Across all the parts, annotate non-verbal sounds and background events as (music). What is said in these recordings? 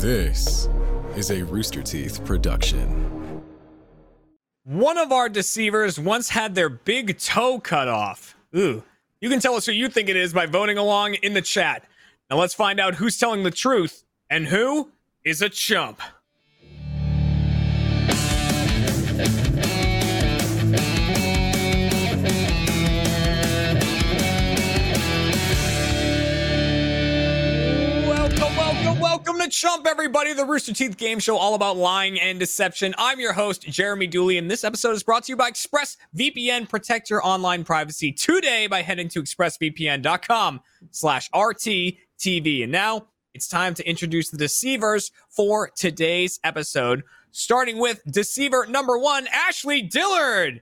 This is a Rooster Teeth production. One of our deceivers once had their big toe cut off. Ooh. You can tell us who you think it is by voting along in the chat. Now let's find out who's telling the truth and who is a chump. Welcome, to Chump, everybody, the Rooster Teeth game show all about lying and deception. I'm your host, Jeremy Dooley, and this episode is brought to you by ExpressVPN. Protect your online privacy today by heading to expressvpn.com slash RTTV. And now it's time to introduce the deceivers for today's episode, starting with deceiver number one, Ashley Dillard.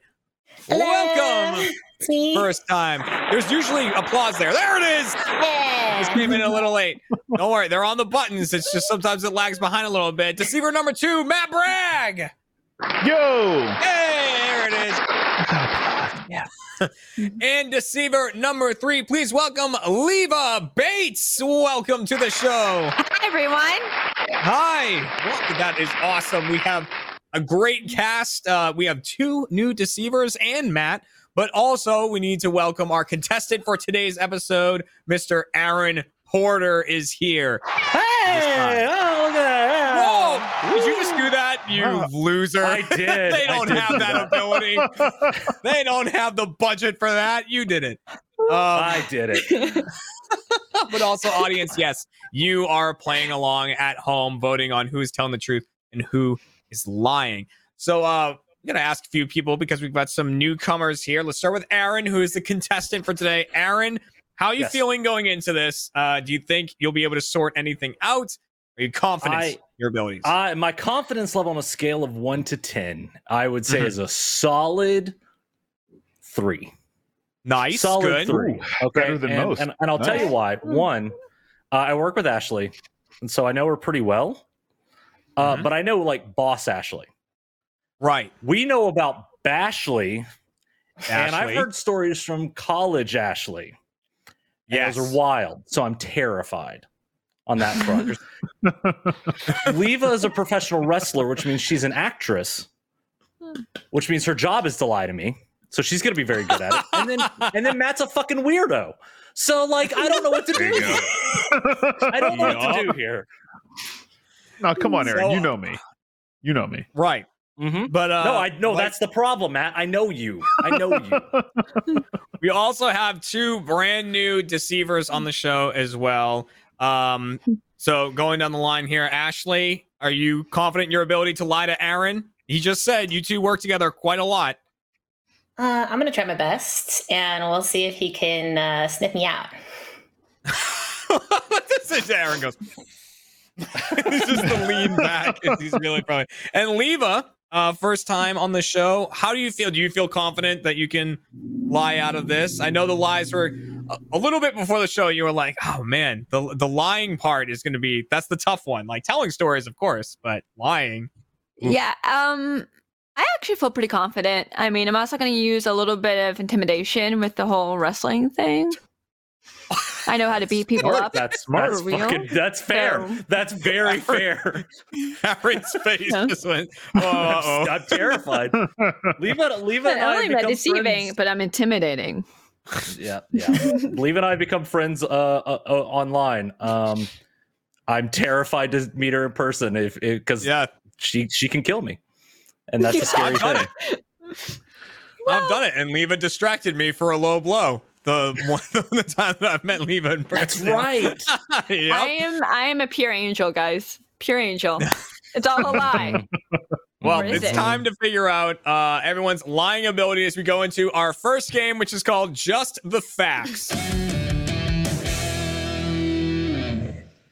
Hello. Welcome. It's me. First time. There's usually applause there. There it is. Just came in a little late. Don't worry, they're on the buttons. It's just sometimes it lags behind a little bit. Deceiver number two, Matt Bragg. Yo! Hey, there it is. Yeah. and deceiver number three, please welcome Leva Bates. Welcome to the show. Hi, everyone. Hi. Well, that is awesome. We have a great cast. Uh, we have two new deceivers and Matt, but also we need to welcome our contestant for today's episode, Mr. Aaron Porter is here. Hey! Oh, look at Whoa! that! Did you just do that, you Wow. loser? I (laughs) did. they don't did have that, that. ability. (laughs) they don't have the budget for that. You did it. Um, I did it. (laughs) but also, audience, yes, you are playing along at home, voting on who is telling the truth and who is lying. So, uh, I'm gonna ask a few people because we've got some newcomers here. Let's start with Aaron, who is the contestant for today. Aaron, how are you Yes. feeling going into this? Uh, do you think you'll be able to sort anything out? Are you confident I- in your abilities? I, my confidence level on a scale of one to 10, I would say Mhm. is a solid three. nice, solid good. three. Okay. better than and, most. And, and I'll tell you why. One, uh, I work with Ashley, and so I know her pretty well. Uh, Mhm. But I know like boss Ashley. Right. We know about Bashley, and I've heard stories from college Ashley. And Yes. Those are wild. So I'm terrified on that front. (laughs) Leva is a professional wrestler, which means she's an actress, which means her job is to lie to me. So she's gonna be very good at it. And then and then Matt's a fucking weirdo. So like I don't know what to do There you. I don't know what to do here. no, come on, Aaron. So- you know me. You know me. Right. Hmm But uh, no, I no, like- that's the problem, Matt. I know you. I know you. (laughs) (laughs) We also have two brand new deceivers on the show as well. Um, so going down the line here, Ashley, are you confident in your ability to lie to Aaron? He just said you two work together quite a lot. Uh, I'm going to try my best, and we'll see if he can uh, sniff me out. (laughs) this is Aaron goes. this is the lean back. as He's really funny. And Leva, uh, first time on the show. How do you feel? Do you feel confident that you can lie out of this? I know the lies were a, a little bit before the show. You were like, "Oh man, the the lying part is going to be that's the tough one." Like telling stories, of course, but lying. Oof. Yeah, um I actually feel pretty confident. I mean, I'm also going to use a little bit of intimidation with the whole wrestling thing. I know how to beat people Smart. up. That's smart. that's real? fucking that's fair. So- That's very fair. Aaron's face Yeah. just went. Oh. (laughs) I'm, I'm terrified. (laughs) Leva it. Leave it. But not only am I deceiving, but I'm intimidating. yeah, yeah. Leave and I become friends uh, uh, uh, online. Um, I'm terrified to meet her in person if because yeah, she she can kill me, and that's a (laughs) scary thing. it. I've done it, and Leva distracted me for a low blow. The one (laughs) the time that I've met Leva in That's right. (laughs) Yep. I am I am a pure angel, guys. Pure angel. It's all a lie. (laughs) Well, it's it? time to figure out uh, everyone's lying ability as we go into our first game, which is called Just the Facts.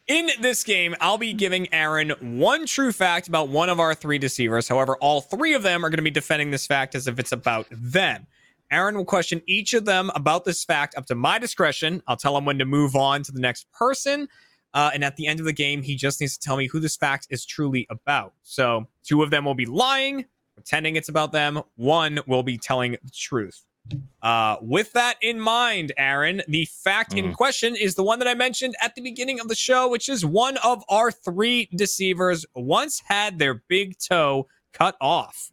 In this game, I'll be giving Aaron one true fact about one of our three deceivers. However, all three of them are going to be defending this fact as if it's about them. Aaron will question each of them about this fact up to my discretion. I'll tell him when to move on to the next person. Uh, and at the end of the game, he just needs to tell me who this fact is truly about. So, two of them will be lying, pretending it's about them. One will be telling the truth. Uh, with that in mind, Aaron, the fact in Mhm. question is the one that I mentioned at the beginning of the show, which is one of our three deceivers once had their big toe cut off.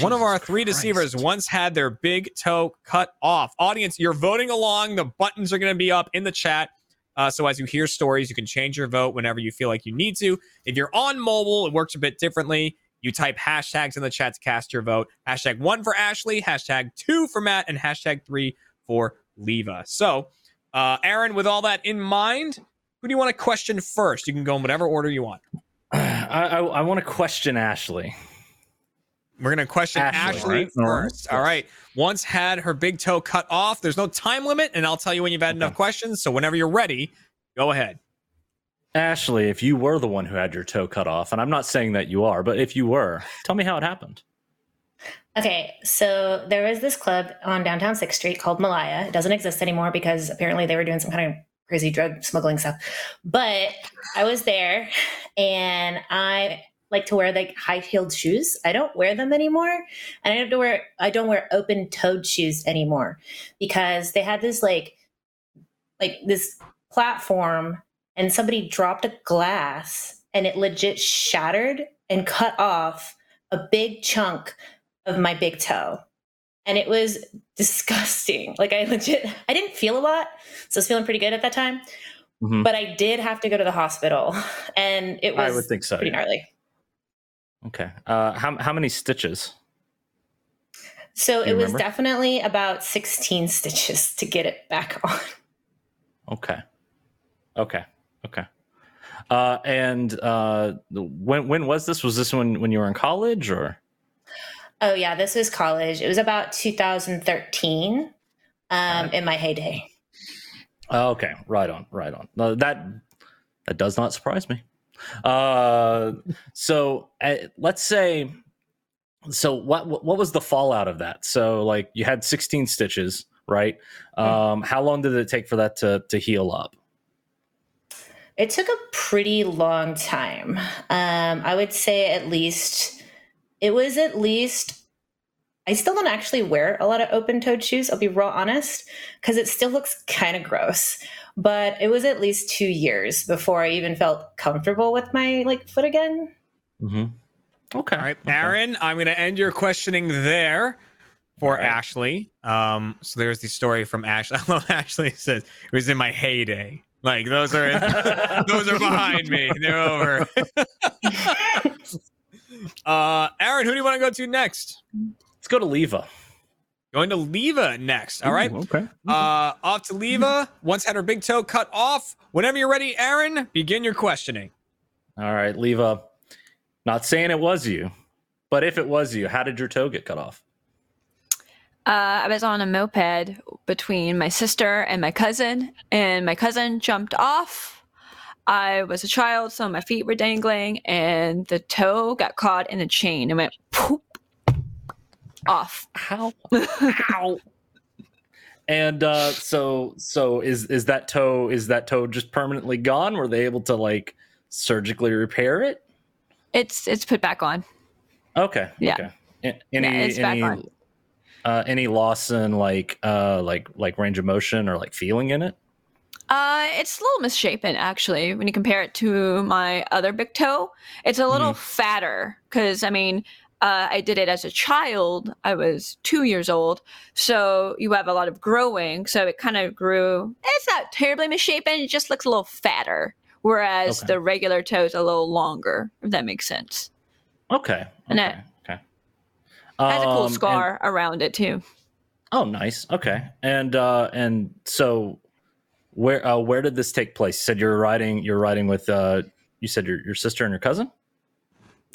One of our three Christ. deceivers once had their big toe cut off. Audience, you're voting along. The buttons are going to be up in the chat. Uh, so as you hear stories, you can change your vote whenever you feel like you need to. If you're on mobile, it works a bit differently. You type hashtags in the chat to cast your vote. Hashtag one for Ashley, hashtag two for Matt, and hashtag three for Leva. So, uh, Aaron, with all that in mind, who do you want to question first? You can go in whatever order you want. (sighs) I, I, I want to question Ashley. We're going to question Ashley, Ashley, right? First. All right. Once had her big toe cut off. There's no time limit, and I'll tell you when you've had enough questions. So, whenever you're ready, go ahead. Ashley, if you were the one who had your toe cut off, and I'm not saying that you are, but if you were, tell me how it happened. Okay, so there was this club on downtown Sixth Street called Malaya. It doesn't exist anymore because apparently they were doing some kind of crazy drug smuggling stuff. But I was there, and I like to wear like high heeled shoes. I don't wear them anymore, and I don't wear I don't wear open toed shoes anymore because they had this like like this platform, and somebody dropped a glass, and it legit shattered and cut off a big chunk of my big toe. And it was (laughs) disgusting. Like I legit I didn't feel a lot. So I was feeling pretty good at that time. Mhm. But I did have to go to the hospital. (laughs) And it was I would think so. pretty yeah. gnarly. Okay. Uh, how how many stitches? So it you was remember? definitely about 16 stitches to get it back (laughs) on. Okay. Okay. Okay. Uh, and uh, when when was this? Was this when when you were in college or? Oh yeah, this was college. It was about 2013 um, in my heyday. Oh, okay, right on, right on. No, that that does not surprise me. Uh, so uh, let's say, so what what was the fallout of that? So like you had 16 stitches, right? Um, how long did it take for that to to heal up? It took a pretty long time. Um, I would say at least, it was at least, I still don't actually wear a lot of open toed shoes, I'll be real honest, because it still looks kind of gross. But it was at least two years before I even felt comfortable with my like foot again. Mm-hmm. Okay, All right, okay. Aaron, I'm going to end your questioning there for All right. Ashley. Um, so there's the story from Ashley. (laughs) I love Ashley says it was in my heyday. Like those are (laughs) those are behind me. They're over. (laughs) uh, Aaron, who do you want to go to next? Let's go to Leva. Going to Leva next. All right. Ooh, okay. Uh, off to Leva. Once had her big toe cut off. Whenever you're ready, Aaron, begin your questioning. All right, Leva. Not saying it was you, but if it was you, how did your toe get cut off? Uh, I was on a moped between my sister and my cousin, and my cousin jumped off. I was a child, so my feet were dangling, and the toe got caught in a chain and went poop off. How? (laughs) Ow. And uh, so, so is is that toe is that toe just permanently gone? Were they able to like surgically repair it? It's it's put back on. Okay. Yeah. Okay. A- Any Yeah, any uh, any loss in like uh like like range of motion or like feeling in it? Uh, it's a little misshapen actually when you compare it to my other big toe. It's a little fatter because I mean, uh, I did it as a child. I was two years old, so you have a lot of growing. So it kind of grew. It's not terribly misshapen. It just looks a little fatter, whereas Okay. the regular toe is a little longer. If that makes sense. Okay. And Okay. it- okay. It has a Um, cool and- scar around it too. Oh, nice. Okay. And uh and so where uh where did this take place? You said you're riding you're riding with uh you said your your sister and your cousin?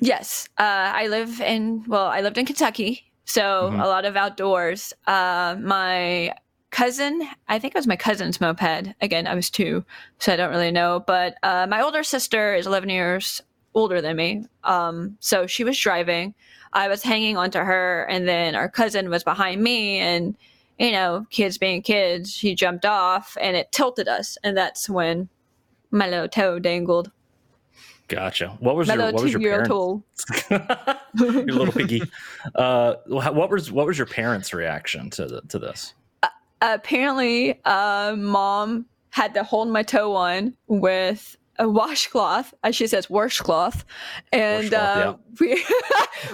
Yes, uh, I live in well, I lived in Kentucky, so Mhm. a lot of outdoors. Uh, my cousin, I think it was my cousin's moped. Again, I was two, so I don't really know. But uh, my older sister is eleven years older than me, um, so she was driving. I was hanging onto her, and then our cousin was behind me, and you know, kids being kids, she jumped off, and it tilted us, and that's when my little toe dangled. Gotcha. What was My your what was your parents? (laughs) your little (laughs) piggy. Uh, what was what was your parents' reaction to the, to this? apparently uh mom had to hold my toe on with a washcloth as she says washcloth and Washcloth, uh (laughs) we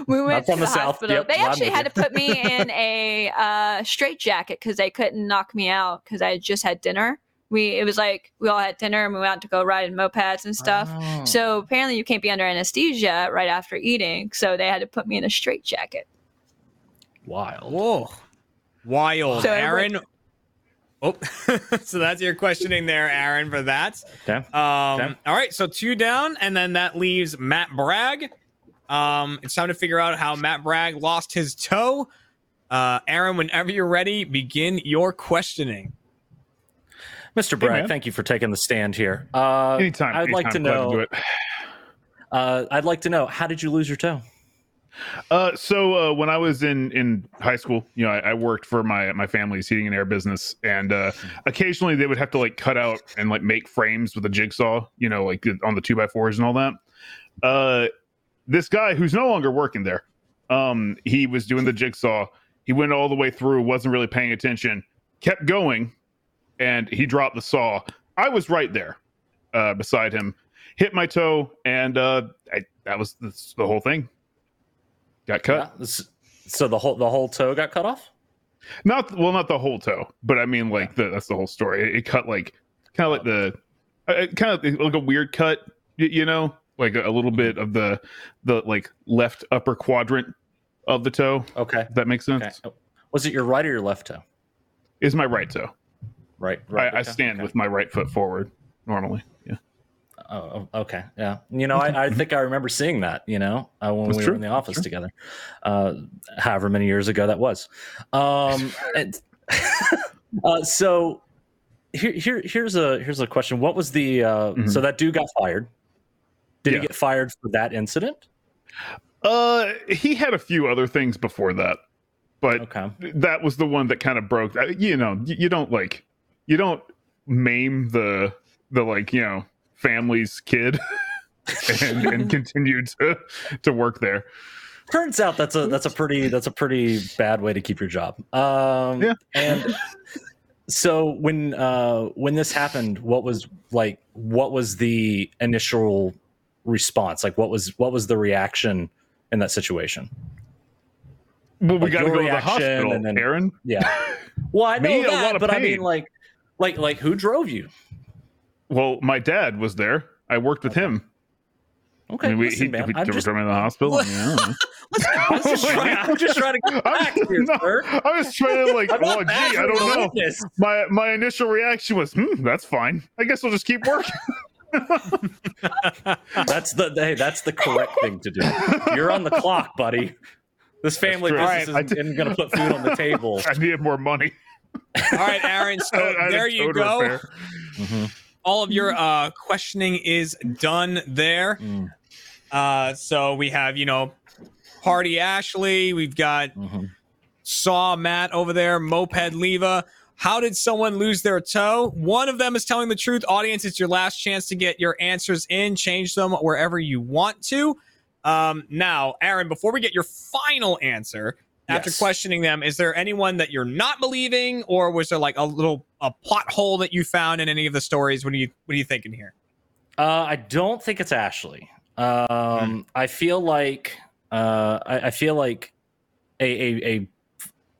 we went from to the the, South. hospital Yep, they actually had you. to put me in a uh straight jacket because they couldn't knock me out because i just had dinner we it was like we all had dinner and we went out to go ride in mopeds and stuff Oh. so apparently you can't be under anesthesia right after eating so they had to put me in a straight jacket wild. Whoa. Wild. So I Aaron. Oh, (laughs) so that's your questioning there, Aaron, for that. Okay. Um, Okay. All right, so two down, and then that leaves Matt Bragg. Um, it's time to figure out how Matt Bragg lost his toe. Uh, Aaron, whenever you're ready, begin your questioning. Mr. Bragg, man. thank you for taking the stand here. Uh, Anytime. I'd like to know. it. uh, I'd like to know how did you lose your toe? Uh, so uh, when I was in in high school, you know, I, I worked for my my family's heating and air business, and uh, occasionally they would have to like cut out and like make frames with a jigsaw, you know, like on the two by fours and all that. Uh, this guy who's no longer working there, um, he was doing the jigsaw. He went all the way through, wasn't really paying attention, kept going, and he dropped the saw. I was right there, uh, beside him, hit my toe, and uh, I, that was the whole thing. Got cut. Yeah, so the whole the whole toe got cut off. Not well, not the whole toe, but I mean, like the, that's the whole story. It, it cut like kind of like the uh, kind of like a weird cut, you, you know, like a, a little bit of the the like left upper quadrant of the toe. Okay. That makes sense. Okay. Was it your right or your left toe? Is my right toe. Right. right I, I stand okay. with my right foot forward normally. Yeah. Oh, okay. Yeah. You know, I, I think I remember seeing that, you know, uh, when That's we true. were in the office together, uh, however many years ago that was. Um, (laughs) and, (laughs) uh, so here, here, here's a, here's a question. What was the, uh, Mhm. so that dude got fired. Did Yeah. he get fired for that incident? Uh, he had a few other things before that, but Okay. that was the one that kind of broke. uh, You know, you don't like, you don't maim the the like you know family's kid (laughs) and, and (laughs) continue to to work there. Turns out that's a, that's a pretty, that's a pretty bad way to keep your job. Um, Yeah. and so when, uh, when this happened, what was like, what was the initial response? Like, what was, what was the reaction in that situation? Well, we Like got to go to the hospital, and then- Aaron. Yeah. Well, I (laughs) know Me, that, but I mean, like, like, like, who drove you? Well, my dad was there. I worked with him. Okay, I mean, we, listen, he, man, we I'm just, to the hospital. What? Yeah. (laughs) I'm just trying, I'm just trying to get back here, (laughs) No, sir. I was trying to like, (laughs) oh, gee, I don't know. My my initial reaction was, hmm, that's fine. I guess we'll just keep working. That's the hey, that's the correct thing to do. You're on the clock, buddy. This family business right, isn't, isn't going to put food on the table. I needed more money. All right, Aaron. So I had a there you toad go. repair. All of your uh, questioning is done there. Mm, Uh, so we have, you know, Party Ashley. We've got mhm. Saw Matt over there, Moped Leva. How did someone lose their toe? One of them is telling the truth. Audience, it's your last chance to get your answers in. Change them wherever you want to. Um, now, Aaron, before we get your final answer, after Yes. questioning them, is there anyone that you're not believing, or was there like a little a plot hole that you found in any of the stories? What are you What are you thinking here? Uh, I don't think it's Ashley. Um, I feel like uh, I, I feel like a, a a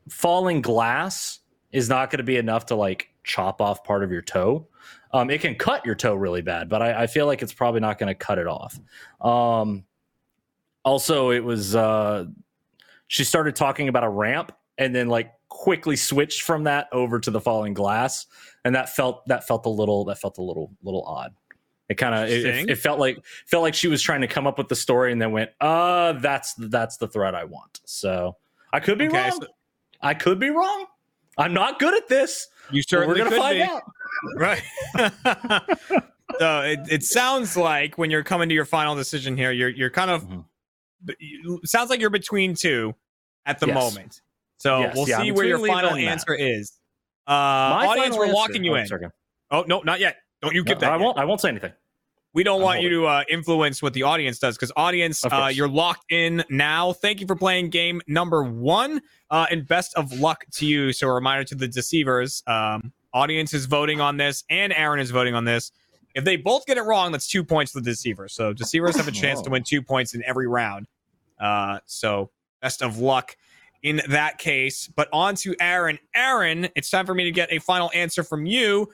falling glass is not going to be enough to like chop off part of your toe. Um, it can cut your toe really bad, but I, I feel like it's probably not going to cut it off. Um, also, it was uh, she started talking about a ramp and then like quickly switched from that over to the falling glass, and that felt that felt a little that felt a little little odd. It kind of it, it, felt like felt like she was trying to come up with the story and then went, uh, that's that's the thread I want. So I could be Okay, wrong. so- I could be wrong. I'm not good at this. You but we're certainly gonna find be. out. (laughs) Right. (laughs) so it, it sounds like when you're coming to your final decision here, you're you're kind of Mhm. Sounds like you're between two at the Yes. moment. So Yes, we'll yeah, see where your final answer is. Uh My audience, we're locking you oh, in. Oh no, not yet. Don't you No, give that. I yet. won't. I won't say anything. We don't I'm want you to uh, influence what the audience does because audience, uh, you're locked in now. Thank you for playing game number one, uh, and best of luck to you. So a reminder to the deceivers: um, audience is voting on this, and Aaron is voting on this. If they both get it wrong, that's two points for the deceivers. So deceivers have a chance to Oh. win two points in every round. Uh, so best of luck in that case. But on to Aaron. Aaron, it's time for me to get a final answer from you.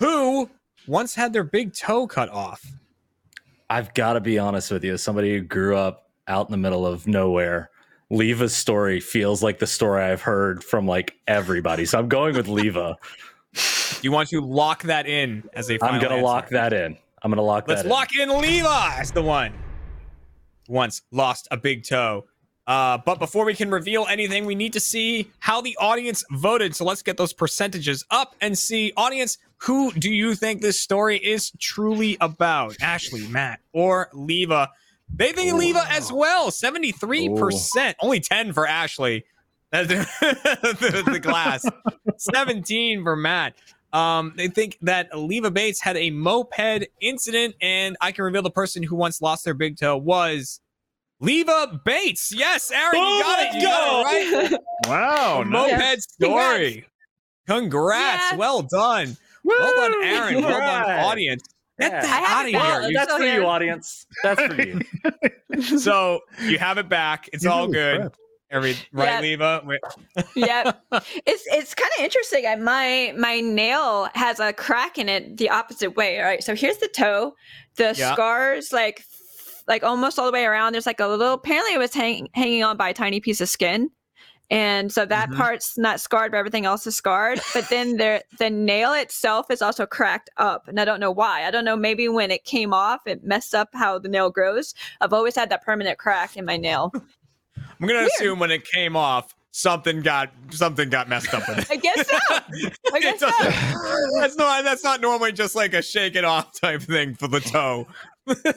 Who once had their big toe cut off? I've got to be honest with you, as somebody who grew up out in the middle of nowhere. Leva's story feels like the story I've heard from like everybody. So I'm going with Leva. (laughs) Do you want to lock that in as a final I'm going to answer? lock that in. I'm going to lock that. Let's lock in Leva as the one. Once lost a big toe. Uh, but before we can reveal anything, we need to see how the audience voted. So let's get those percentages up and see, audience, who do you think this story is truly about? Ashley, Matt, or Leva? They think Leva as well. 73%. Only 10 for Ashley. That's (laughs) the, the glass. 17 for Matt. Um, they think that Leva Bates had a moped incident, and I can reveal the person who once lost their big toe was Leva Bates. Yes, Aaron, you got it. You got it right. (laughs) Wow. moped story. Congrats. Yeah. Well done. Well done, Aaron. Well done, audience. Get Yeah. that out of here. Let's You- That's go for you, audience. That's for you. (laughs) so you have it back. It's He's all good. prepped. Every (laughs) right, Leva. (laughs) Yep. It's it's kind of interesting. I, my my nail has a crack in it the opposite way. All right. So here's the toe. The Yeah. scars like like almost all the way around. There's like a little. Apparently, it was hang, hanging on by a tiny piece of skin. And so that Mhm. part's not scarred, but everything else is scarred. But then there, the nail itself is also cracked up, and I don't know why. I don't know. Maybe when it came off, it messed up how the nail grows. I've always had that permanent crack in my nail. I'm gonna assume when it came off, something got something got messed up with it. I guess so. I (laughs) guess so. that's not that's not normally just like a shake it off type thing for the toe.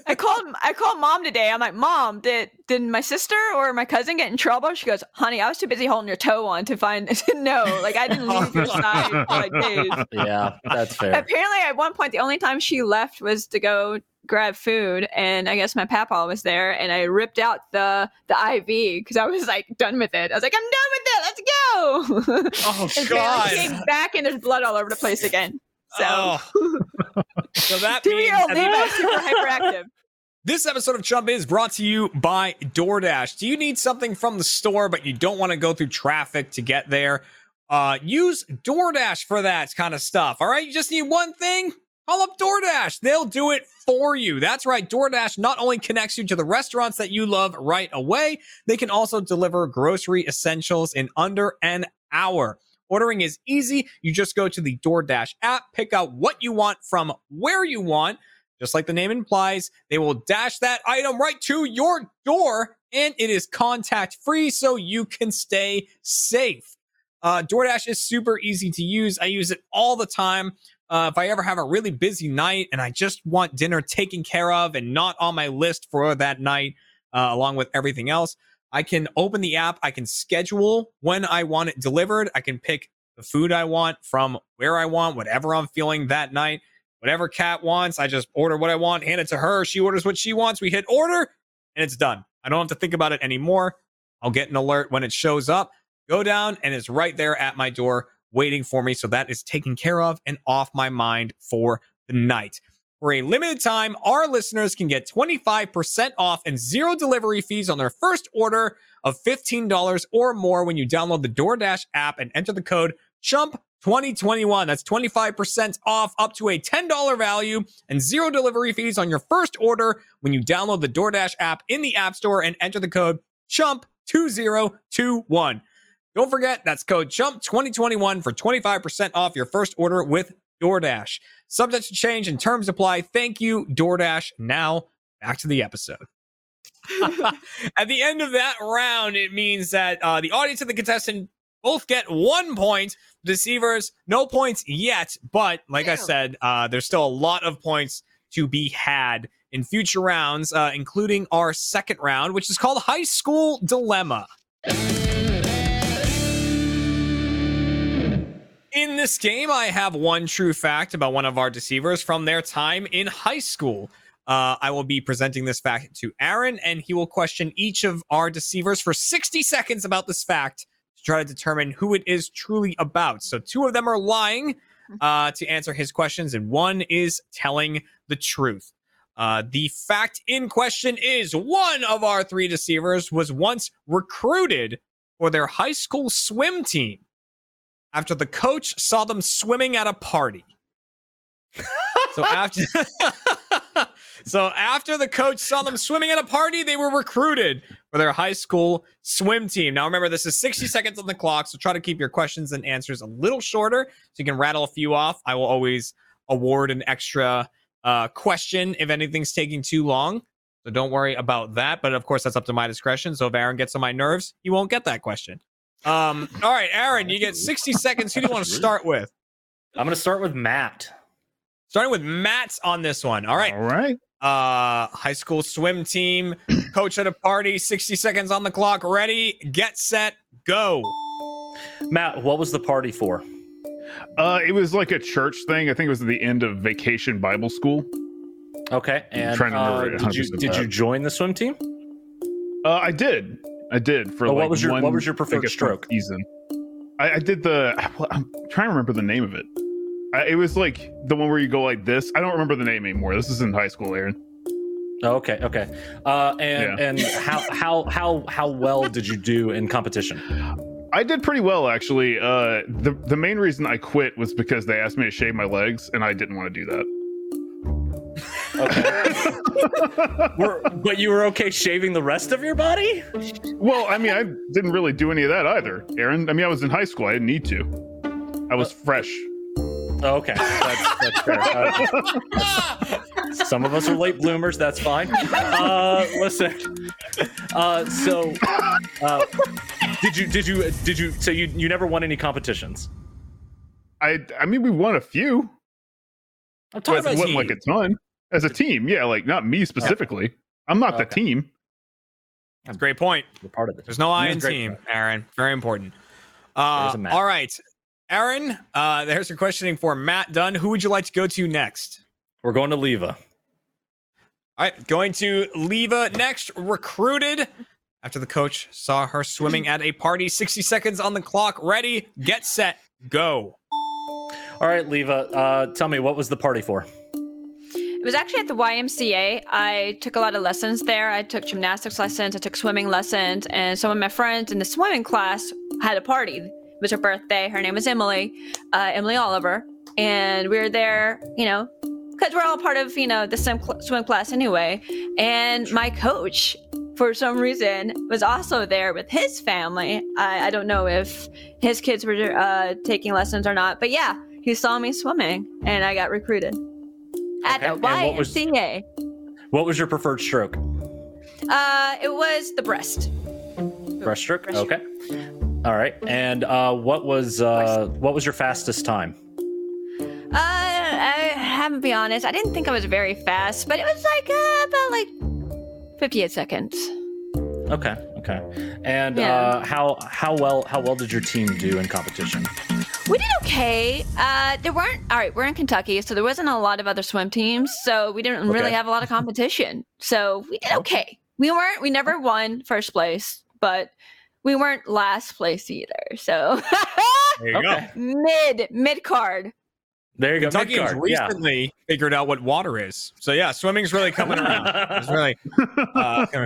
I called I called mom today. I'm like, Mom, did did my sister or my cousin get in trouble? She goes, Honey, I was too busy holding your toe on to find (laughs) to know. Like I didn't leave your side for like days. Yeah, that's fair. Apparently at one point the only time she left was to go grab food and I guess my papa was there and I ripped out the the IV because I was like done with it. I was like, I'm done with it, let's go. Oh (laughs) and God. Bailey came back and there's blood all over the place again. So Oh. (laughs) so that two means year old that Levi super hyperactive. (laughs) This episode of Chump is brought to you by DoorDash. Do you need something from the store, but you don't want to go through traffic to get there? Uh, use DoorDash for that kind of stuff. All right, you just need one thing. Call up DoorDash. They'll do it for you. That's right. DoorDash not only connects you to the restaurants that you love right away, they can also deliver grocery essentials in under an hour. Ordering is easy. You just go to the DoorDash app, pick out what you want from where you want. Just like the name implies, they will dash that item right to your door and it is contact free so you can stay safe. Uh, DoorDash is super easy to use. I use it all the time. Uh, if I ever have a really busy night and I just want dinner taken care of and not on my list for that night, uh, along with everything else, I can open the app. I can schedule when I want it delivered. I can pick the food I want from where I want, whatever I'm feeling that night. Whatever Cat wants, I just order what I want, hand it to her. She orders what she wants. We hit order and it's done. I don't have to think about it anymore. I'll get an alert when it shows up, go down, and it's right there at my door waiting for me. So that is taken care of and off my mind for the night. For a limited time, our listeners can get 25% off and zero delivery fees on their first order of $15 or more when you download the DoorDash app and enter the code CHUMP2021. That's 25% off up to a $10 value and zero delivery fees on your first order when you download the DoorDash app in the App Store and enter the code CHUMP2021. Don't forget, that's code CHUMP2021 for 25% off your first order with DoorDash. Subject to change and terms apply. Thank you, DoorDash. Now, back to the episode. (laughs) At the end of that round, it means that uh, the audience and the contestant both get one point. Deceivers, no points yet, but like I said, uh, there's still a lot of points to be had in future rounds, uh, including our second round, which is called High School Dilemma. In this game, I have one true fact about one of our deceivers from their time in high school. uh, I will be presenting this fact to Aaron, and he will question each of our deceivers for 60 seconds about this fact to try to determine who it is truly about. So, two of them are lying uh, to answer his questions, and one is telling the truth. Uh, the fact in question is one of our three deceivers was once recruited for their high school swim team after the coach saw them swimming at a party. so after (laughs) So after the coach saw them swimming at a party, they were recruited for their high school swim team. Now remember this is 60 seconds on the clock, so try to keep your questions and answers a little shorter so you can rattle a few off. I will always award an extra uh, question if anything's taking too long. So don't worry about that. But of course, that's up to my discretion. So if Aaron gets on my nerves, he won't get that question. Um, all right, Aaron, you get 60 seconds. Who do you want to start with? I'm going to start with Matt. Starting with Matt's on this one. All right. All right. Uh, high school swim team, (clears throat) coach at a party, 60 seconds on the clock. Ready, get set, go. Matt, what was the party for? Uh, it was like a church thing. I think it was at the end of vacation Bible school. Okay, and trying to uh, remember did you did you join the swim team? Uh, I did. I did for Oh, what like was your- one, what was your preferred stroke? season. I, I did the. I'm trying to remember the name of it. I, it was like the one where you go like this. I don't remember the name anymore. This is in high school, Aaron. Oh, okay, okay. Uh, and Yeah. and how how how how well did you do in competition? I did pretty well actually. Uh, the the main reason I quit was because they asked me to shave my legs, and I didn't want to do that. Okay, were, but you were okay shaving the rest of your body? Well, I mean, I didn't really do any of that either, Aaron. I mean, I was in high school. I didn't need to. I was fresh. Oh, Okay, that's, that's fair. (laughs) Uh, some of us are late bloomers. That's fine. Uh, listen. Uh, so, uh, did you did you did you so you you never won any competitions? I I mean, we won a few. I'm talking about wasn't like a ton as a team. Yeah, like not me specifically. I'm not the Okay. team. That's a great point. You're part of it. There's no I in That's great. team, Aaron. Very important. Uh, There's a Matt. all right. Aaron, uh, there's your questioning for Matt Dunn. Who would you like to go to next? We're going to Leva. All right, going to Leva next. Recruited after the coach saw her swimming at a party. 60 seconds on the clock. Ready, get set, go. All right, Leva. Uh, tell me what was the party for? It was actually at the YMCA. I took a lot of lessons there. I took gymnastics lessons, I took swimming lessons, and some of my friends in the swimming class had a party. It was her birthday. Her name was Emily, uh, Emily Oliver, and we were there, you know, because we're all part of, you know, the swim, cl- swim class anyway. And my coach, for some reason, was also there with his family. I, I don't know if his kids were uh, taking lessons or not, but yeah, he saw me swimming, and I got recruited at Okay, the and what was- What was your preferred stroke? Uh, it was the breast. Breaststroke. Breaststroke. Okay. All right. And uh, what was uh, what was your fastest time? Uh, I have to be honest. I didn't think I was very fast, but it was like uh, about like 58 seconds. Okay. Okay. And Yeah. uh, how how well how well did your team do in competition? We did okay. Uh, there weren't. All right, we're in Kentucky, so there wasn't a lot of other swim teams, so we didn't really have a lot of competition. So we did okay. We weren't. We never won first place, but we weren't last place either. So There you Okay. (laughs) mid mid card. There you go. go. Kentuckians mid card, yeah. recently figured out what water is. So, yeah, swimming's really coming around. It's (laughs) really. Uh, (laughs)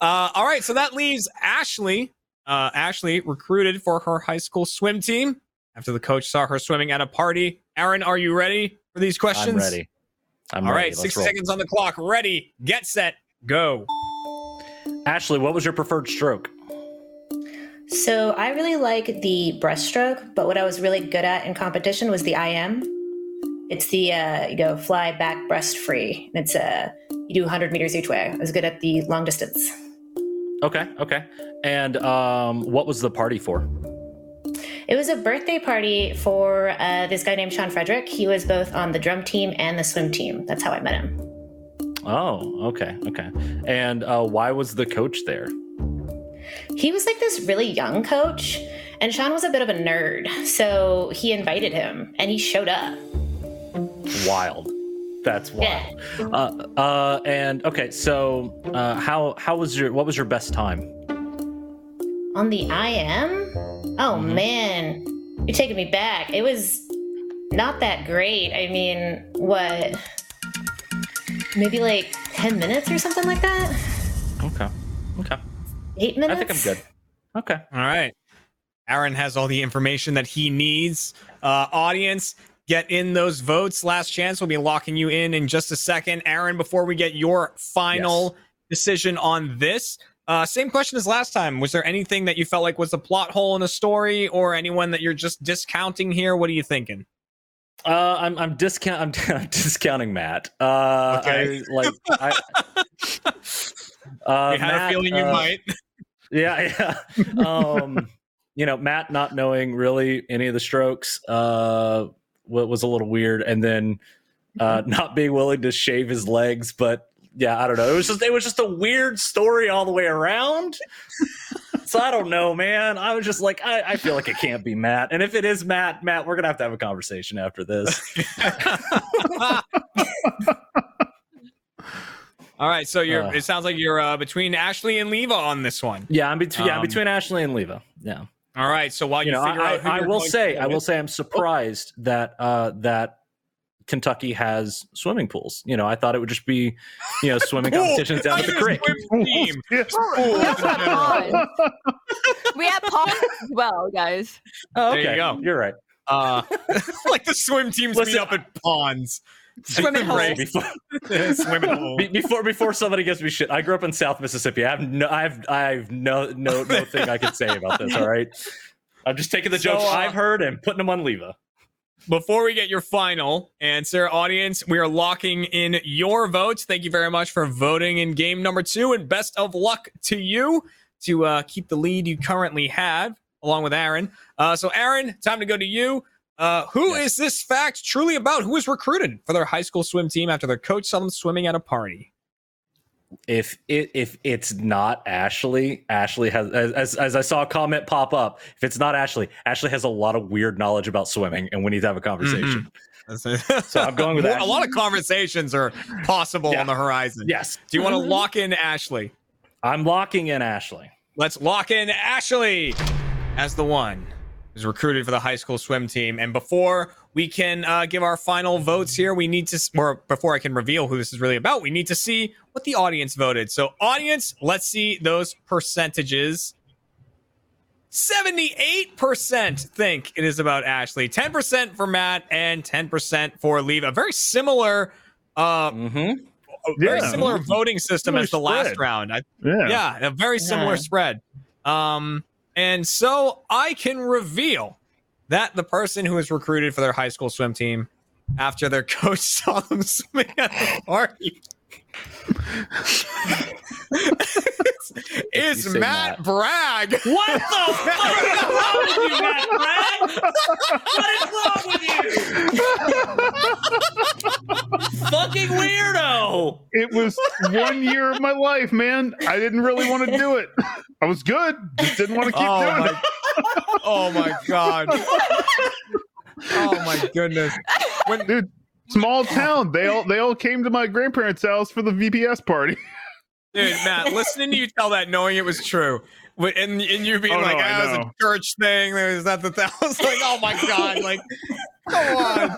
uh, all right, so that leaves Ashley. Uh, Ashley recruited for her high school swim team after the coach saw her swimming at a party. Aaron, are you ready for these questions? I'm ready. I'm All ready. right, Let's 60 roll. seconds on the clock. Ready, get set, go. Ashley, what was your preferred stroke? So I really like the breaststroke, but what I was really good at in competition was the IM. It's the uh, you go fly back breast free. And it's uh, you do 100 meters each way. I was good at the long distance. Okay. Okay. And um, what was the party for? It was a birthday party for uh, this guy named Sean Frederick. He was both on the drum team and the swim team. That's how I met him. Oh, okay, okay. And uh, why was the coach there? He was like this really young coach, and Sean was a bit of a nerd. So he invited him, and he showed up. Wild. That's Yeah. wild. Uh, uh, and okay, so uh, how how was your what was your best time? On the IM? Oh Mhm. man, you're taking me back. It was not that great. I mean, what? Maybe like 10 minutes or something like that? Okay, okay. Eight minutes? I think I'm good. Okay. All right. Aaron has all the information that he needs. Uh, audience, get in those votes. Last chance. We'll be locking you in in just a second. Aaron, before we get your final decision on this, uh, same question as last time. Was there anything that you felt like was a plot hole in a story or anyone that you're just discounting here? What are you thinking? Uh, I'm I'm discount I'm, (laughs) I'm discounting Matt. Uh, Okay. I, like I. (laughs) Uh, had Matt, a feeling you uh, might. (laughs) Yeah, yeah. um, you know, Matt not knowing really any of the strokes uh, was a little weird, and then uh, not being willing to shave his legs. But yeah, I don't know. It was just it was just a weird story all the way around. so I don't know, man. I was just like, I, I feel like it can't be Matt, and if it is Matt, Matt, we're gonna have to have a conversation after this. (laughs) All right, so you're. Uh. it sounds like you're uh, between Ashley and Leva on this one. Yeah, I'm between yeah, I'm Um, between Ashley and Leva. Yeah. All right, so while you, you know, figure I, out, who I, I will say, I will say, I'm surprised that uh, that Kentucky has swimming pools. You know, I thought it would just be, you know, swimming competitions down at the creek. swim team. Yeah. Pool We have general. ponds. We have ponds as well, guys. Oh, There you okay, go. You're right. Uh, (laughs) like the swim teams Listen, meet up at ponds. Swimming Right. holes. Before, (laughs) Swimming hole. be- before before somebody gives me shit, I grew up in South Mississippi. I have no, I have, I have no, no, no thing I can say about this. All right, I'm just taking the So, jokes uh, I've heard and putting them on Leva. Before we get your final answer, audience, we are locking in your votes. Thank you very much for voting in game number two, and best of luck to you to uh, keep the lead you currently have, along with Aaron. Uh, so, Aaron, time to go to you. Uh, who is Yes. this fact truly about? Who was recruited for their high school swim team after their coach saw them swimming at a party? If it if it's not Ashley, Ashley has as, as as I saw a comment pop up. If it's not Ashley, Ashley has a lot of weird knowledge about swimming, and we need to have a mm-hmm. conversation. so I'm going with that. (laughs) a lot of conversations are possible Yeah. on the horizon. Yes, Do you want to mm-hmm. lock in Ashley? I'm locking in Ashley. Let's lock in Ashley as the one who's recruited for the high school swim team. And before we can uh, give our final votes here, we need to, or before I can reveal who this is really about, we need to see what the audience voted. So, audience, let's see those percentages. 78% think it is about Ashley, 10% for Matt, and 10% for Leva. Very similar, uh, Mm-hmm. very Yeah. similar voting system Similar as the last round. I Yeah. yeah, a very similar Yeah. spread. Um, and so I can reveal that the person who was recruited for their high school swim team after their (laughs) coach saw them swimming at the party (laughs) is You Matt, Matt. Bragg. What the fuck is wrong with you, Matt Bragg? What is wrong with you? (laughs) Fucking weirdo. It was one year of my life, man. I didn't really want to do it. I was good, just didn't want to keep Oh doing my, it. oh my god. Oh my goodness. When Dude, small town. They all they all came to my grandparents' house for the VBS party. (laughs) Dude, Matt, listening to you tell that, knowing it was true, wi- and, and you being Oh, like, no, I ah, it was a church thing. There was that, that, that. (laughs) I was like, oh my God, like, come on.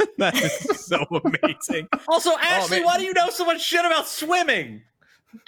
(laughs) that is so (laughs) amazing. Also, oh, Ashley, man. why do you know so much shit about swimming?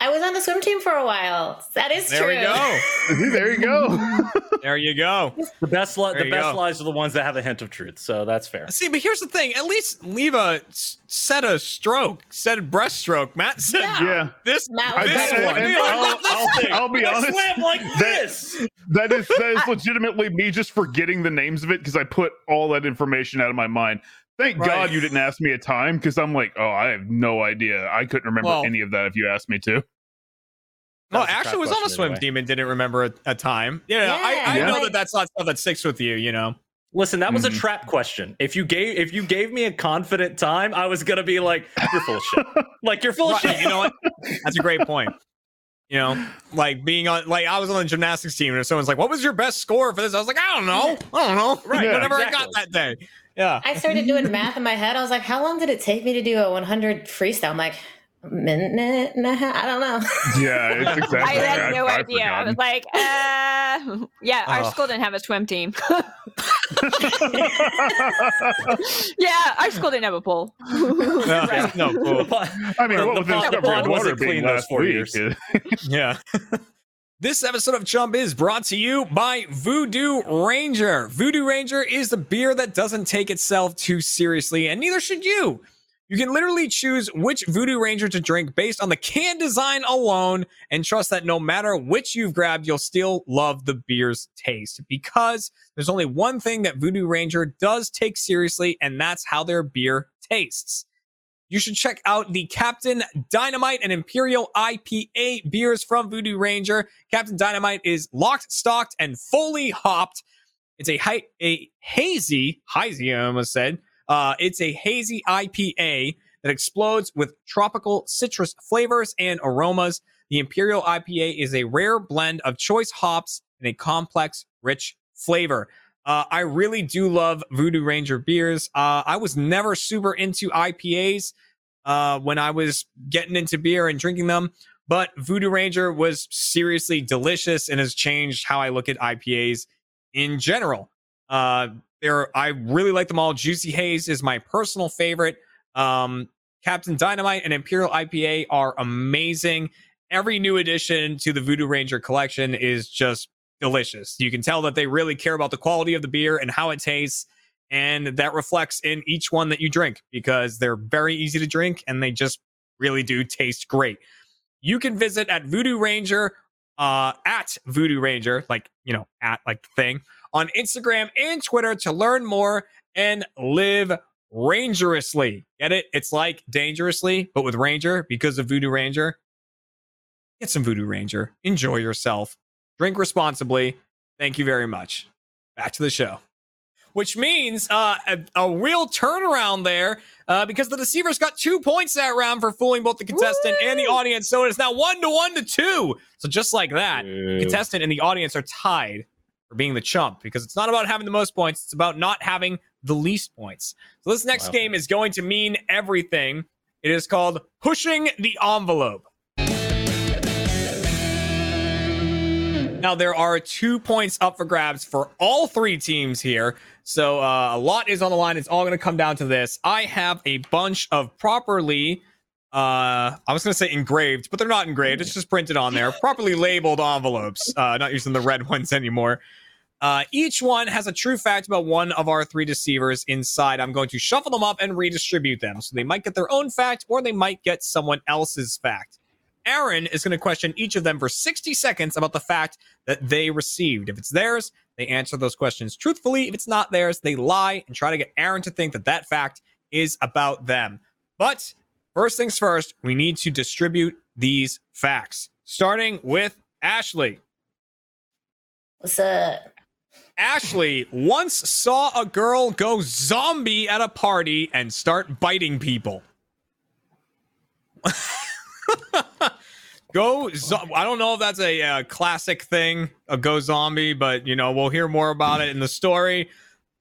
I was on the swim team for a while. That is true. There true. we go. (laughs) there you go. (laughs) There you go. The best, li- the best go. lies are the ones that have a hint of truth. So that's fair. See, but here's the thing. At least Leva s- said a stroke, said breaststroke. Matt said Yeah. this, Matt I- was this I- one. and I'll, I'll, I'll be I honest. like that- this. That is that is legitimately me just forgetting the names of it because I put all that information out of my mind. Thank Right. God you didn't ask me a time because I'm like, oh, I have no idea. I couldn't remember Well- any of that if you asked me to. Well, That was Ashley was on a question swim anyway. team and didn't remember a, a time. Yeah, I, I Yeah. know that that's not stuff that sticks with you, you know. Listen, that was a Mhm. trap question. If you gave if you gave me a confident time, I was gonna be like, "You're full of shit." (laughs) like you're full of Right, shit. you know what? (laughs) That's a great point. You know, like being on, like I was on the gymnastics team, and if someone's like, "What was your best score for this?" I was like, "I don't know, I don't know." Right, (laughs) whatever I got that day. Yeah. I started doing math in my head. I was like, how long did it take me to do a 100 freestyle? I'm like, a minute and a half. I don't know. (laughs) Yeah, it's (laughs) exactly. I had no I've idea. I was like, uh, yeah, our Oh. school didn't have a swim team. (laughs) yeah, our school didn't have a pool. Yeah, no, cool. I mean, The- what the with the pond- the discovery pond of wasn't water clean being those last four week. years. Yeah. This episode of Chump is brought to you by Voodoo Ranger. Voodoo Ranger is the beer that doesn't take itself too seriously, and neither should you. You can literally choose which Voodoo Ranger to drink based on the can design alone, and trust that no matter which you've grabbed, you'll still love the beer's taste. Because there's only one thing that Voodoo Ranger does take seriously, and that's how their beer tastes. You should check out the Captain Dynamite and Imperial IPA beers from Voodoo Ranger. Captain Dynamite is locked, stocked, and fully hopped. It's a, hi- a hazy, hazy, I almost said. Uh, it's a hazy IPA that explodes with tropical citrus flavors and aromas. The Imperial IPA is a rare blend of choice hops and a complex, rich flavor. Uh, I really do love Voodoo Ranger beers. Uh, I was never super into IPAs uh, when I was getting into beer and drinking them, but Voodoo Ranger was seriously delicious and has changed how I look at IPAs in general. Uh, there, I really like them all. Juicy Haze is my personal favorite. Um, Captain Dynamite and Imperial IPA are amazing. Every new addition to the Voodoo Ranger collection is just delicious. You can tell that they really care about the quality of the beer and how it tastes. And that reflects in each one that you drink because they're very easy to drink and they just really do taste great. You can visit at Voodoo Ranger, uh, at Voodoo Ranger, like, you know, at like the thing on Instagram and Twitter to learn more and live rangerously. Get it? It's like dangerously, but with Ranger because of Voodoo Ranger. Get some Voodoo Ranger. Enjoy yourself. Drink responsibly. Thank you very much. Back to the show. Which means uh, a, a real turnaround there uh, because the deceivers got two points that round for fooling both the contestant and the audience. So it is now one to one to two. So just like that, the contestant and the audience are tied for being the chump because it's not about having the most points, it's about not having the least points. So this next Wow. game is going to mean everything. It is called Pushing the Envelope. Now, there are two points up for grabs for all three teams here. So uh, a lot is on the line. It's all going to come down to this. I have a bunch of properly, uh, I was going to say engraved, but they're not engraved. It's just printed on there. properly labeled envelopes, uh, not using the red (laughs) ones anymore. Uh, each one has a true fact about one of our three deceivers inside. I'm going to shuffle them up and redistribute them. So they might get their own fact or they might get someone else's fact. Aaron is going to question each of them for 60 seconds about the fact that they received. If it's theirs, they answer those questions truthfully. If it's not theirs, they lie and try to get Aaron to think that that fact is about them. But first things first, we need to distribute these facts, starting with Ashley. What's up? Ashley once saw a girl go zombie at a party and start biting people. (laughs) (laughs) go zo- I don't know if that's a, uh classic thing, a go zombie, but you know, we'll hear more about it in the story.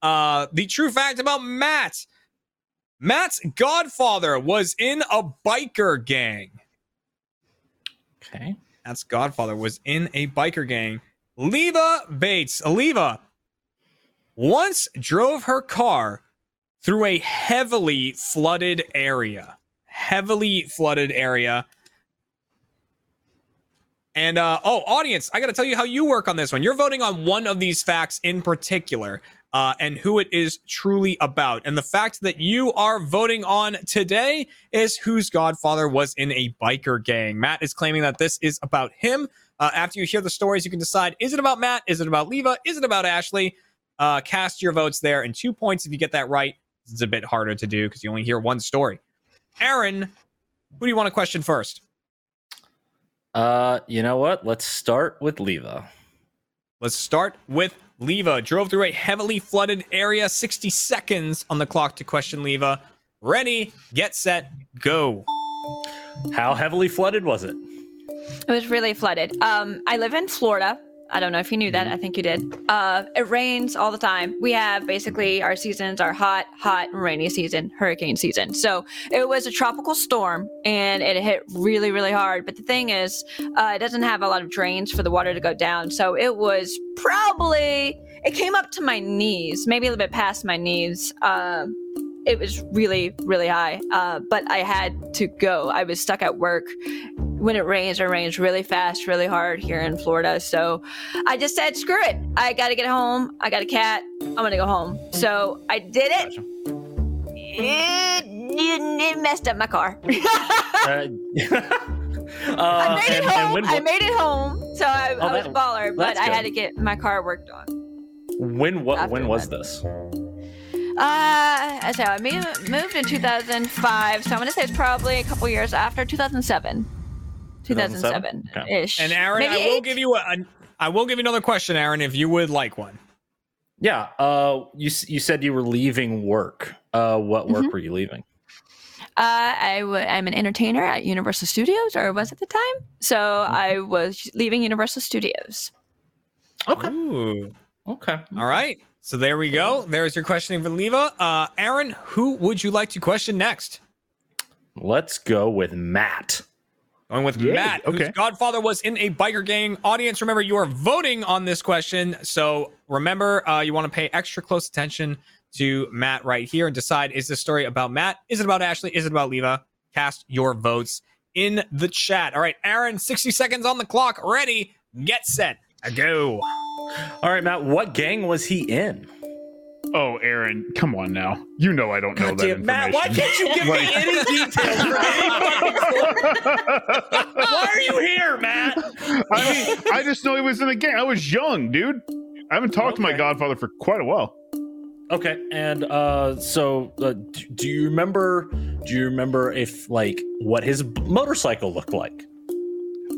Uh the true fact about Matt. Matt's godfather was in a biker gang. Okay. Matt's godfather was in a biker gang. Leva Bates, Leva, once drove her car through a heavily flooded area. Heavily flooded area. And uh, oh, audience, I got to tell you how you work on this one. You're voting on one of these facts in particular, uh, and who it is truly about. And the fact that you are voting on today is whose godfather was in a biker gang. Matt is claiming that this is about him. Uh, after you hear the stories, you can decide: is it about Matt? Is it about Leva? Is it about Ashley? Uh, cast your votes there, and two points if you get that right. It's a bit harder to do because you only hear one story. Aaron, who do you want to question first? Uh, you know what? Let's start with Leva. Let's start with Leva. Drove through a heavily flooded area. 60 seconds on the clock to question Leva. Ready, get set, go. How heavily flooded was it? It was really flooded. Um, I live in Florida, I don't know if you knew that. I think you did. Uh, it rains all the time. We have basically our seasons are hot, hot, rainy season, hurricane season. So it was a tropical storm and it hit really, really hard. But the thing is, uh, it doesn't have a lot of drains for the water to go down. So it was probably, it came up to my knees, maybe a little bit past my knees. Uh, it was really, really high. Uh, but I had to go. I was stuck at work. When it rains, it rains really fast, really hard here in Florida. So I just said, screw it. I got to get home. I got a cat. I'm going to go home. So I did it. It, it messed up my car. (laughs) Uh, (laughs) I made it and, and home. when, I made it home. So I, Oh, I was that- baller, but that's I had to get my car worked on. when what when was that. this? Uh, so I moved, moved in 2005. So I'm going to say it's probably a couple years after 2007. 2007 ish. And Aaron, Maybe I will give you a, a I will give you another question, Aaron, if you would like one. Yeah. Uh, you you said you were leaving work. Uh, what work Mhm. were you leaving? Uh, I w- I'm an entertainer at Universal Studios, or was at the time. So Mm-hmm. I was leaving Universal Studios. Okay. Ooh. Okay. All right. So there we go. There's your questioning for Leva. Uh, Aaron, who would you like to question next? Let's go with Matt. Going with Yay, Matt, whose okay. godfather was in a biker gang. Audience, remember you are voting on this question. So remember, uh, you want to pay extra close attention to Matt right here and decide is this story about Matt? Is it about Ashley? Is it about Leva? Cast your votes in the chat. All right, Aaron, 60 seconds on the clock. Ready, get set, go. All right, Matt. What gang was he in? Oh, Aaron, come on now. You know I don't know that information. Matt, why can't you give me any details? from any why are you here, Matt? I mean, I just know he was in a gang. I was young, dude. I haven't talked to my godfather for quite a while. Okay, and uh, so uh, do you remember? Do you remember if like what his motorcycle looked like?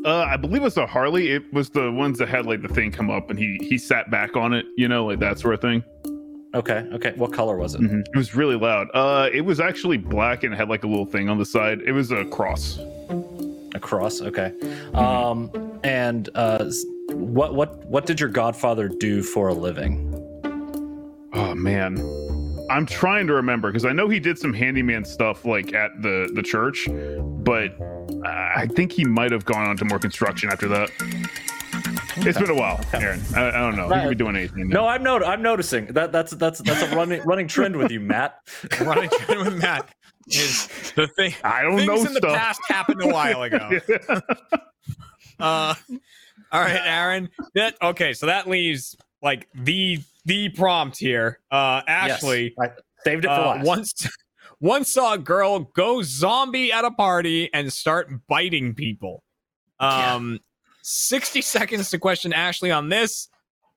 Uh, I believe it was a Harley. It was the ones that had like the thing come up and he he sat back on it, you know, like that sort of thing. Okay, okay. What color was it? Mhm. It was really loud. Uh, it was actually black and it had like a little thing on the side. It was a cross. A cross. Okay. Um, and uh, what what what did your godfather do for a living? Oh man, I'm trying to remember because I know he did some handyman stuff like at the the church, but I think he might have gone on to more construction after that. It's been a while, Aaron. I, I don't know. He could be doing anything. No, I'm not. I'm noticing that that's that's that's a running running trend with you, Matt. (laughs) Running trend with Matt is the thing. I don't Things know in the past happened a while ago. (laughs) Uh, all right, Aaron. That okay. So that leaves like the the prompt here. Uh, Ashley Yes, I saved it for uh, last. once once saw a girl go zombie at a party and start biting people. Um, sixty seconds to question Ashley on this.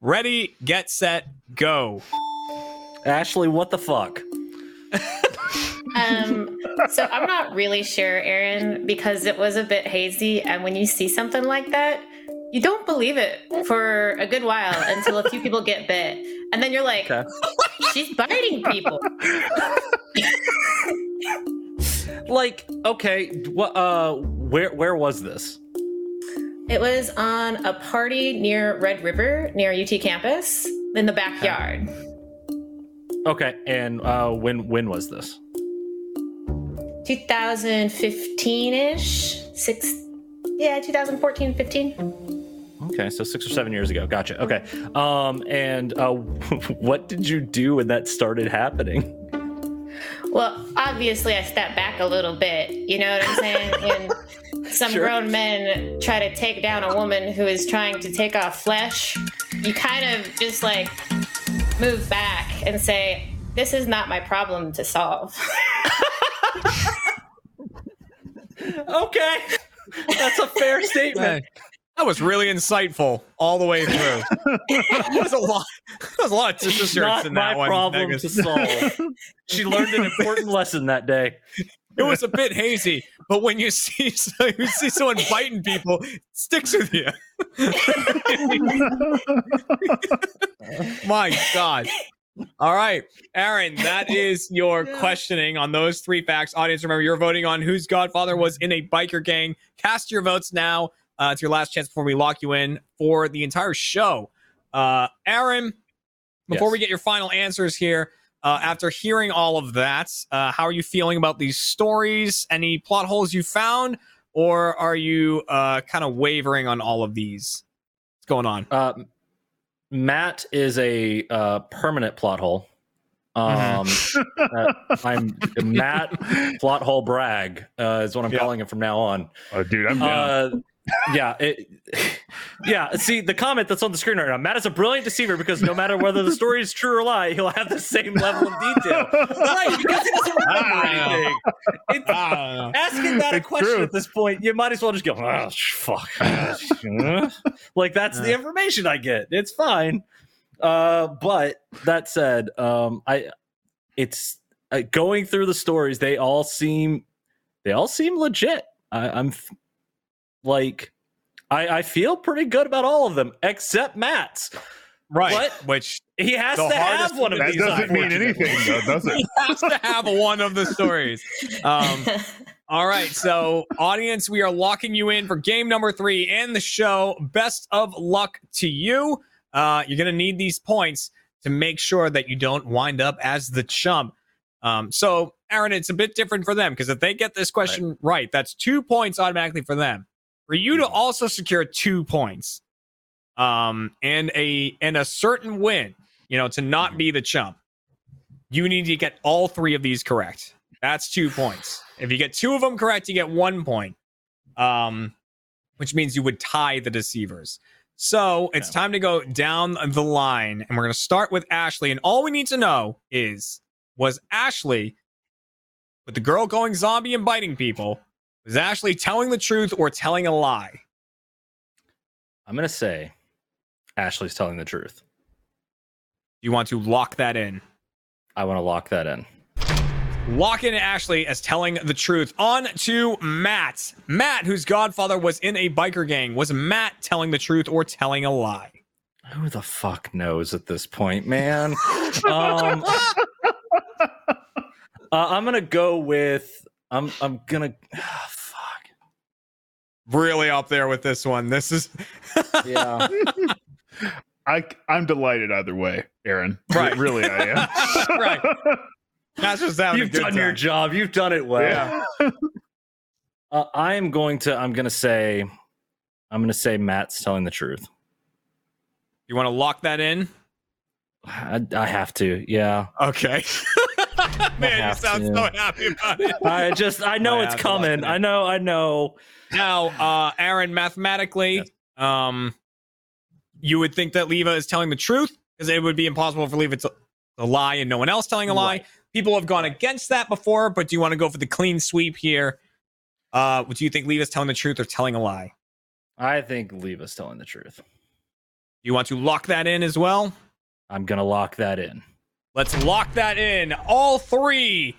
Ready, get set, go. Ashley, what the fuck? Um, so I'm not really sure, Aaron, because it was a bit hazy. And when you see something like that, you don't believe it for a good while until a few people get bit. And then you're like, Okay. she's biting people. (laughs) Like, okay, what? Uh, where where was this? It was on a party near Red River, near UT campus, in the backyard. Okay, and uh, when when was this? 2015 ish. Six, yeah, 2014, 15. Okay, so six or seven years ago. Gotcha. Okay. Um, and uh, (laughs) what did you do when that started happening? Well, obviously, I step back a little bit. You know what I'm saying? (laughs) When some Sure. grown men try to take down a woman who is trying to take off flesh, you kind of just like move back and say, This is not my problem to solve. (laughs) Okay, that's a fair statement. That was really insightful all the way through. (laughs) There was a lot. There was a lot of tissue shirts Not in my that one. problem Megan. to solve. (laughs) she learned an important lesson that day. It was a bit hazy, but when you see (laughs) so you see someone biting people, it sticks with you. My God. All right, Aaron, that is your questioning on those three facts. Audience, remember you're voting on whose godfather was in a biker gang. Cast your votes now. Uh, it's your last chance before we lock you in for the entire show. Uh, Aaron, before Yes. we get your final answers here, uh, after hearing all of that, uh, how are you feeling about these stories? Any plot holes you found, or are you uh, kind of wavering on all of these? What's going on? Uh, Matt is a uh, permanent plot hole. Um, uh, I'm Matt (laughs) plot hole Bragg uh, is what I'm Yeah. calling him from now on. Oh, dude, I'm down. Yeah, it, yeah. See the comment that's on the screen right now. Matt is a brilliant deceiver because no matter whether the story is true or lie, he'll have the same level of detail. right, because he doesn't remember anything. It's, Ah, asking that a question true. at this point, you might as well just go, oh, fuck. (laughs) like that's the information I get. It's fine. Uh, but that said, um, I it's uh, going through the stories. They all seem they all seem legit. I, I'm f- like I, I feel pretty good about all of them except Matt's. right. What? Which He has to have one of that these. doesn't mean anything, though, does it? (laughs) he has to have one of the stories. Um, (laughs) all right, so audience, we are locking you in for game number three and the show. Best of luck to you. Uh, you're gonna need these points to make sure that you don't wind up as the chump. Um, so, Aaron, it's a bit different for them because if they get this question right. that's two points automatically for them. For you to also secure two points, um, and a and a certain win, you know, to not be the chump, you need to get all three of these correct. That's two points. If you get two of them correct, you get one point, um, which means you would tie the deceivers. So it's time to go down the line, and we're going to start with Ashley. And all we need to know is was Ashley, with the girl going zombie and biting people, was Ashley telling the truth or telling a lie? I'm gonna say Ashley's telling the truth. You want to lock that in. I want to lock that in. Lock in Ashley as telling the truth. On to Matt. Matt, whose godfather was in a biker gang. Was Matt telling the truth or telling a lie? Who the fuck knows at this point, man? (laughs) um, (laughs) uh, I'm gonna go with. I'm. I'm gonna. (sighs) fuck. Really up there with this one. This is Yeah. (laughs) I, I'm delighted either way, Aaron. Right. Really, I am. (laughs) Right. Matt's just having You've a good done time. your job. You've done it well. Yeah. (laughs) Uh, I'm going to. I'm gonna say. I'm gonna say Matt's telling the truth. You want to lock that in? I, I have to. Yeah. Okay. (laughs) Man, you sound to. so happy about it. (laughs) I just. I know I it's have to lock coming. I know. I know. Now, uh, Aaron, mathematically, um, you would think that Leva is telling the truth because it would be impossible for Leva to, to lie and no one else telling a lie. Right. People have gone against that before, but do you want to go for the clean sweep here? Uh, do you think Leva's telling the truth or telling a lie? I think Leva's telling the truth. You want to lock that in as well? I'm gonna lock that in. Let's lock that in. All three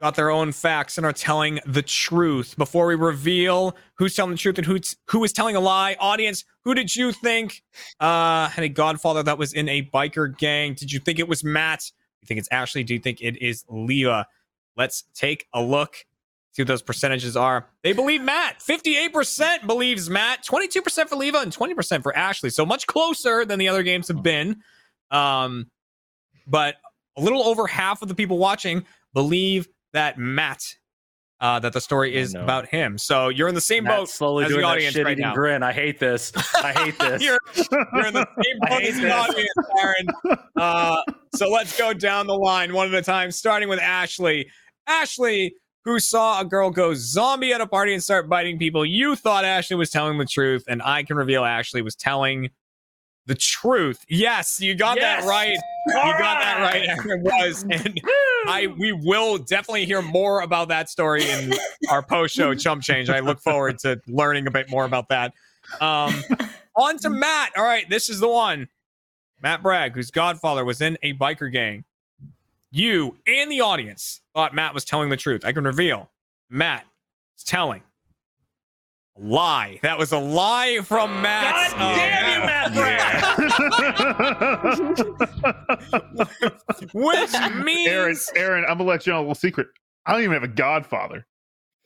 got their own facts and are telling the truth. Before we reveal who's telling the truth and who's who is telling a lie, audience, who did you think uh, had a godfather that was in a biker gang? Did you think it was Matt? Do you think it's Ashley? Do you think it is Leva? Let's take a look. See what those percentages are. They believe Matt. 58% believes Matt, 22% for Leva, and 20% for Ashley. So much closer than the other games have been. Um, but a little over half of the people watching believe that Matt, uh, that the story is about him. So you're in the same boat slowly as doing the that audience shit right now. grin. I hate this. I hate (laughs) this. you're, you're in the same (laughs) boat as the audience, Aaron. (laughs) Uh, so let's go down the line one at a time, starting with Ashley. Ashley, who saw a girl go zombie at a party and start biting people. You thought Ashley was telling the truth, and I can reveal Ashley was telling the truth. Yes, you got Yes. that right. You got that right. Aaron was, (laughs) and I we will definitely hear more about that story in our post show chump change. I look forward to learning a bit more about that. Um, (laughs) on to Matt. All right, this is the one. Matt Bragg, whose godfather was in a biker gang. You and the audience thought Matt was telling the truth. I can reveal Matt is telling lie. That was a lie from Matt. God oh, damn you, Matt (laughs) Which means Aaron, Aaron, I'm gonna let you know a little secret. I don't even have a godfather.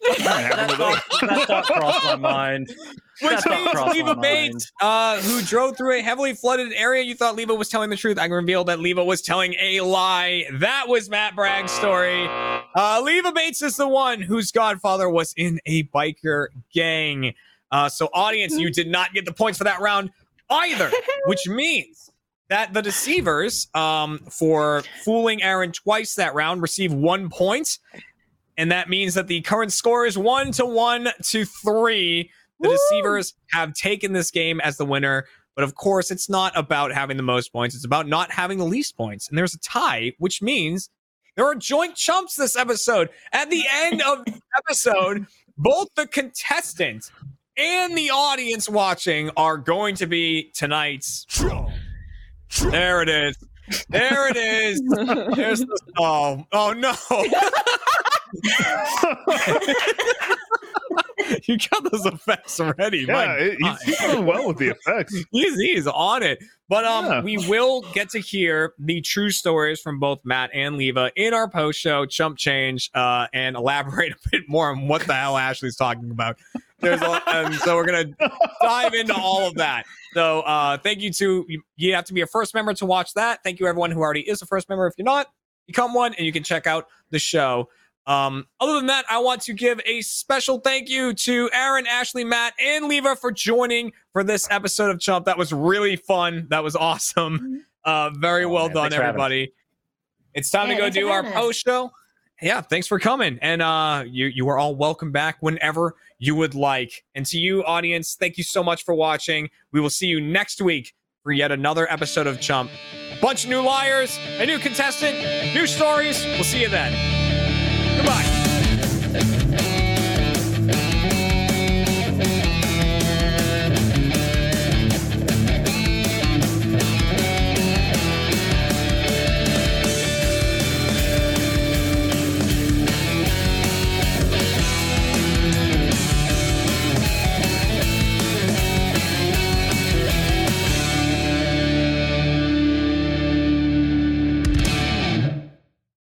That, thought, that thought crossed my mind. Which thought means crossed Leva my Bates, uh, who drove through a heavily flooded area. You thought Leva was telling the truth. I can reveal that Leva was telling a lie. That was Matt Bragg's story. Uh, Leva Bates is the one whose godfather was in a biker gang. Uh, so, audience, you did not get the points for that round either, (laughs) which means that the deceivers, um, for fooling Aaron twice that round, receive one point. And that means that the current score is one to one to three. The Woo! deceivers have taken this game as the winner. But of course, it's not about having the most points. It's about not having the least points. And there's a tie, which means there are joint chumps this episode. At the end of the (laughs) episode, both the contestant and the audience watching are going to be tonight's. There it is. There it is. (laughs) There's the oh oh no. (laughs) (laughs) you got those effects ready. Yeah, it, he's, doing well with the effects. (laughs) he's he's on it. But um, Yeah. we will get to hear the true stories from both Matt and Leva in our post show chump change, uh, and elaborate a bit more on what the hell Ashley's talking about. There's a, and so we're gonna dive into all of that. So uh, thank you to you, you have to be a first member to watch that. Thank you everyone who already is a first member. If you're not, become one and you can check out the show. Um, other than that, I want to give a special thank you to Aaron, Ashley, Matt, and Leva for joining for this episode of Chump. That was really fun. That was awesome. Uh, very Oh, well man, done, thanks for having us. everybody. It's time Yeah, to go do our post show. Yeah, thanks for coming. And uh you you are all welcome back whenever you would like. And to you audience, thank you so much for watching. We will see you next week for yet another episode of Chump. A bunch of new liars, a new contestant, new stories. We'll see you then. Goodbye.